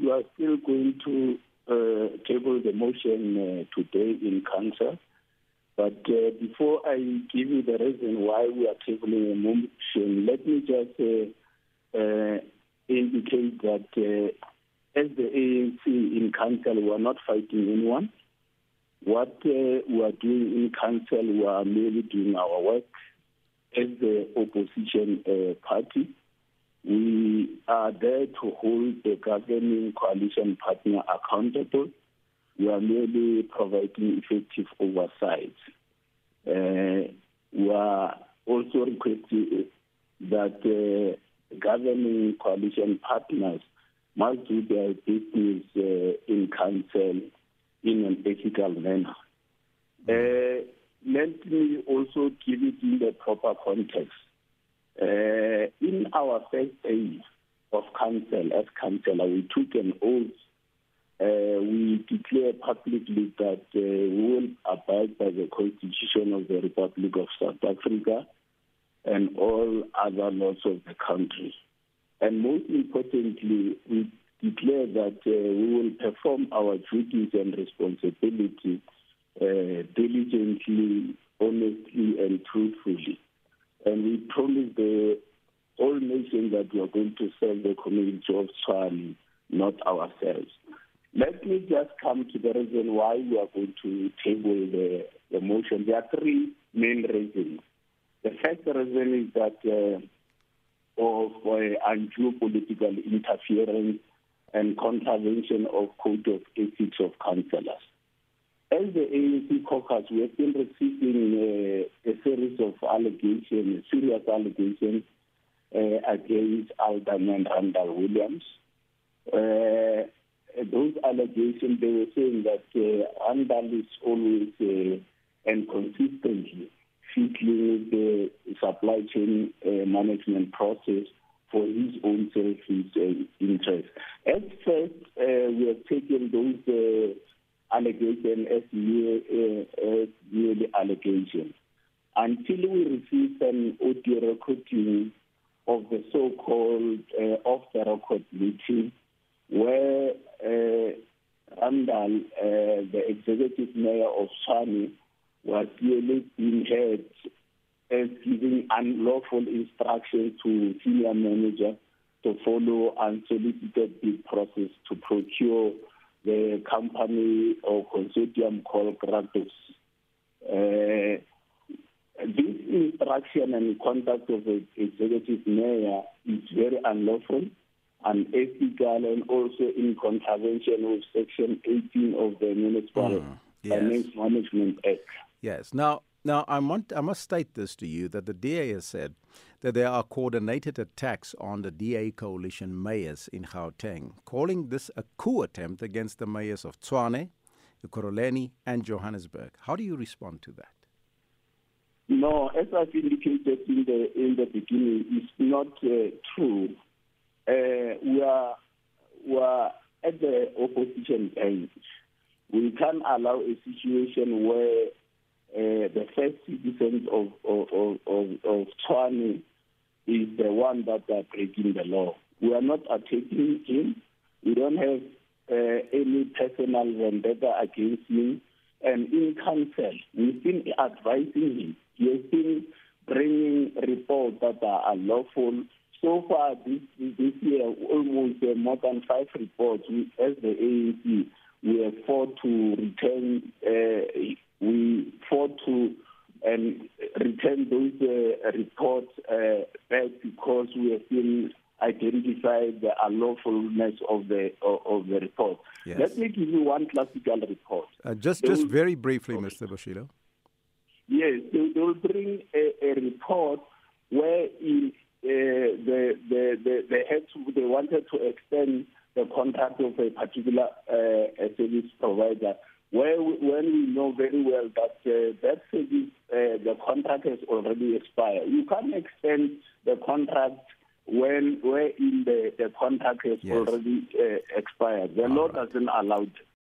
we are still going to uh, table the motion uh, today in council. But uh, before I give you the reason why we are tabling a motion, let me just uh, uh, indicate that uh, as the ANC in council, we are not fighting anyone. What we are doing in council, we are merely doing our work as the opposition party. Are there to hold the governing coalition partner accountable. We are merely providing effective oversight. Uh, we are also requesting that uh, governing coalition partners must do their business uh, in council in an ethical manner. Uh, let me also give it in the proper context. Uh, in our first day of council, as councillor, we took an oath. Uh, we declare publicly that uh, we will abide by the Constitution of the Republic of South Africa and all other laws of the country. And most importantly, we declare that uh, we will perform our duties and responsibilities uh, diligently, honestly, and truthfully. And we promise the nation that we are going to serve the community of Tshwane, not ourselves. Let me just come to the reason why we are going to table the, the motion. There are three main reasons. The first reason is that uh, of uh, undue political interference and contravention of code of ethics of councillors. As the ANC caucus, we have been receiving uh, a series of allegations, serious allegations against Alderman Randall Williams. Uh, those allegations, they were saying that uh, Randall is always uh, and consistently fiddling the supply chain uh, management process for his own selfish uh, interest. At first, uh, we have taken those uh, allegations as merely uh, allegations until we receive an audio recording of the so-called uh, off-the-record meeting where uh, Randall, uh, the executive mayor of Tshwane, was clearly being heard as giving unlawful instructions to senior manager to follow unsolicited bid process to procure the company or consortium called Kratos. Uh, this instruction and conduct of the executive mayor is very unlawful, unethical, and also in contravention of Section 18 of the Municipal mm, yes. Finance Management Act. Yes. Now, now, I, want, I must state this to you that the DA has said that there are coordinated attacks on the DA coalition mayors in Gauteng, calling this a coup attempt against the mayors of Tshwane, Ekurhuleni, and Johannesburg. How do you respond to that? No, as I've indicated in the in the beginning, it's not uh, true. Uh, we are we are at the opposition end. We can't allow a situation where uh, the first citizens of of of, of, of is the one that are breaking the law. We are not attacking him. We don't have uh, any personal vendetta against him. And in council, we've been advising him. He has been bringing reports that are unlawful. So far this this year, almost uh, more than five reports. We, as the ANC, we have fought to return uh, we fought to and return those uh, reports uh, back because we have been identified the unlawfulness of the of, of the report. Yes. Let me give you one classical report. Uh, just they just very briefly, Mr. Bushido. Yes, they, they will bring a, a report where uh, the, the, the, they had to, they wanted to extend the contract of a particular uh, service provider where we, when we know very well that uh, that service, uh, the contract has already expired. You can't extend the contract when where in the, the contract has yes. already uh, expired. The All law right. doesn't allow it.